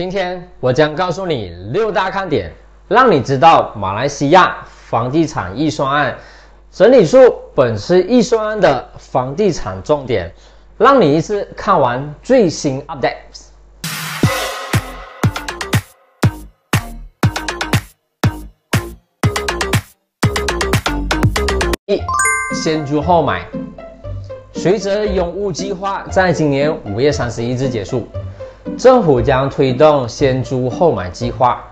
今天我将告诉你六大看点，让你知道马来西亚房地产预算案整理出本次预算案的房地产重点，让你一次看完最新 updates。一，先租后买。随着拥屋计划在今年五月三十一日结束，政府将推动先租后买计划，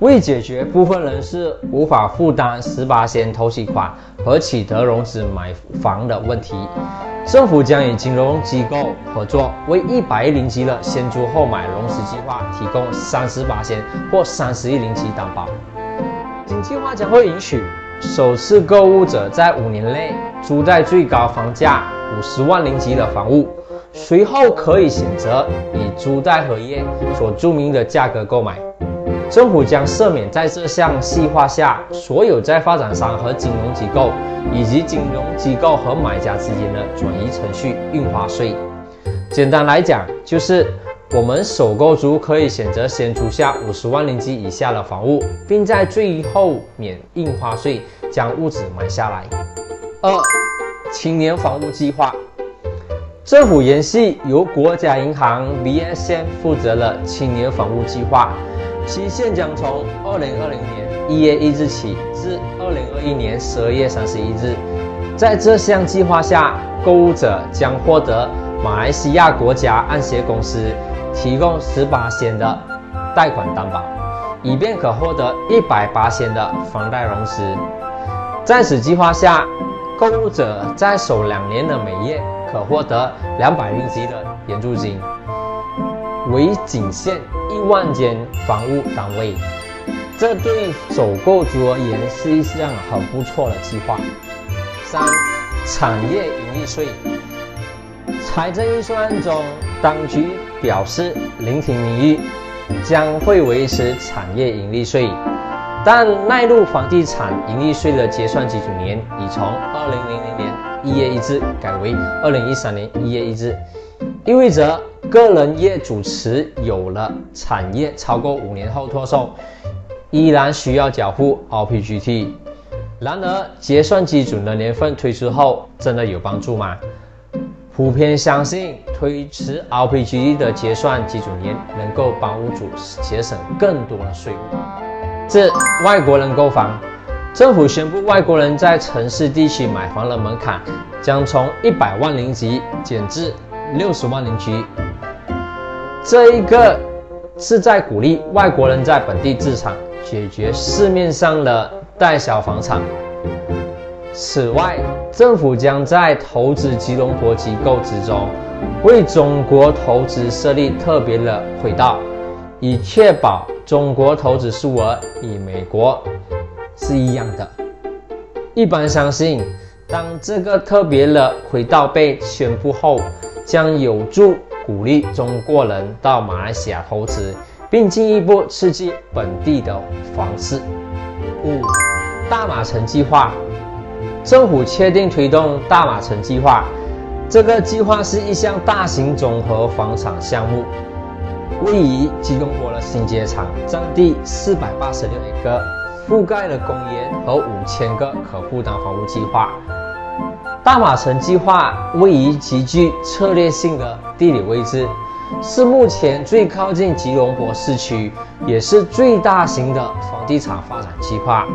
为解决部分人士无法负担十八先头期款和取得融资买房的问题，政府将与金融机构合作，为一百亿零级的先租后买融资计划提供三十八先或三十亿零级担保。新计划将会允许首次购物者在五年内租在最高房价。五十万零级的房屋，随后可以选择以租贷合约所注明的价格购买。政府将赦免在这项计划下所有在发展商和金融机构以及金融机构和买家之间的转移程序印花税。简单来讲，就是我们首购族可以选择先租下五十万零级以下的房屋，并在最后免印花税将屋子买下来。二青年房屋计划，政府延续由国家银行 BSM 负责的青年房屋计划，期限将从二零二零年一月一日起至二零二一年十二月三十一日。在这项计划下，购物者将获得马来西亚国家按揭公司提供十八千的贷款担保，以便可获得一百八千的房贷融资。在此计划下，购物者在首两年的每月可获得两百令吉的援助金，为仅限一万间房屋单位。这对首购族而言是一项很不错的计划。三、产业盈利税。财政预算案中，当局表示聆听民意，将会维持产业盈利税。但纳入房地产盈利税的结算基准年已从二零零零年一月一日改为二零一三年一月一日，意味着个人业主持有了产业超过五年后脱售，依然需要缴付 RPGT。然而，结算基准的年份推出后，真的有帮助吗？普遍相信推迟 RPGT 的结算基准年能够帮屋主节省更多的税务。自外国人购房，政府宣布外国人在城市地区买房的门槛将从一百万零级减至六十万零级。这一个是在鼓励外国人在本地置产，解决市面上的代销房产。此外，政府将在投资吉隆坡机构之中，为中国投资设立特别的轨道。以确保中国投资数额与美国是一样的。一般相信，当这个特别的轨道被宣布后，将有助鼓励中国人到马来西亚投资，并进一步刺激本地的房市。五、大马城计划，政府确定推动大马城计划。这个计划是一项大型综合房产项目。位于吉隆坡的新街场，占地四百八十六个，覆盖了公园和五千个可负担房屋计划。大马城计划位于极具策略性的地理位置，是目前最靠近吉隆坡市区，也是最大型的房地产发展计划。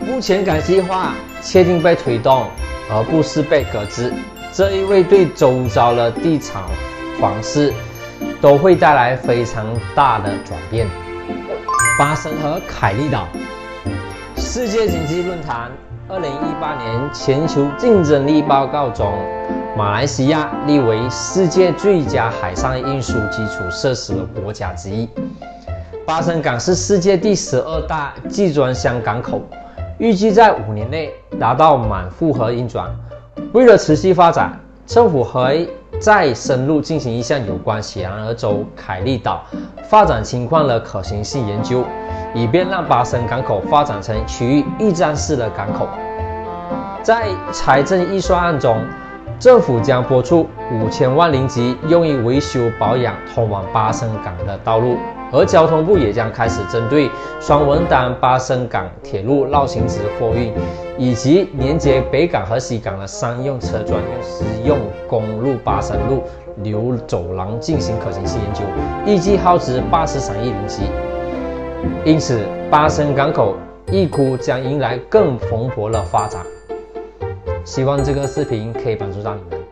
目前该计划确定被推动，而不是被搁置，这意味对周遭的地产房市。都会带来非常大的转变。巴生和凯利岛，世界经济论坛二零一八年全球竞争力报告中，马来西亚列为世界最佳海上运输基础设施的国家之一。巴生港是世界第十二大集装箱港口，预计在五年内达到满负荷运转。为了持续发展，政府和。再深入进行一项有关雪兰莪州凯利岛发展情况的可行性研究，以便让巴生港口发展成区域驿站式的港口。在财政预算案中，政府将拨出五千万零吉用于维修保养通往巴生港的道路而交通部也将开始针对双文丹巴生港铁路绕行值货运，以及连接北港和西港的商用车专用私用公路巴生路流走廊进行可行性研究，预计耗资八十三亿零七。因此，巴生港口预估将迎来更蓬勃的发展。希望这个视频可以帮助到你们。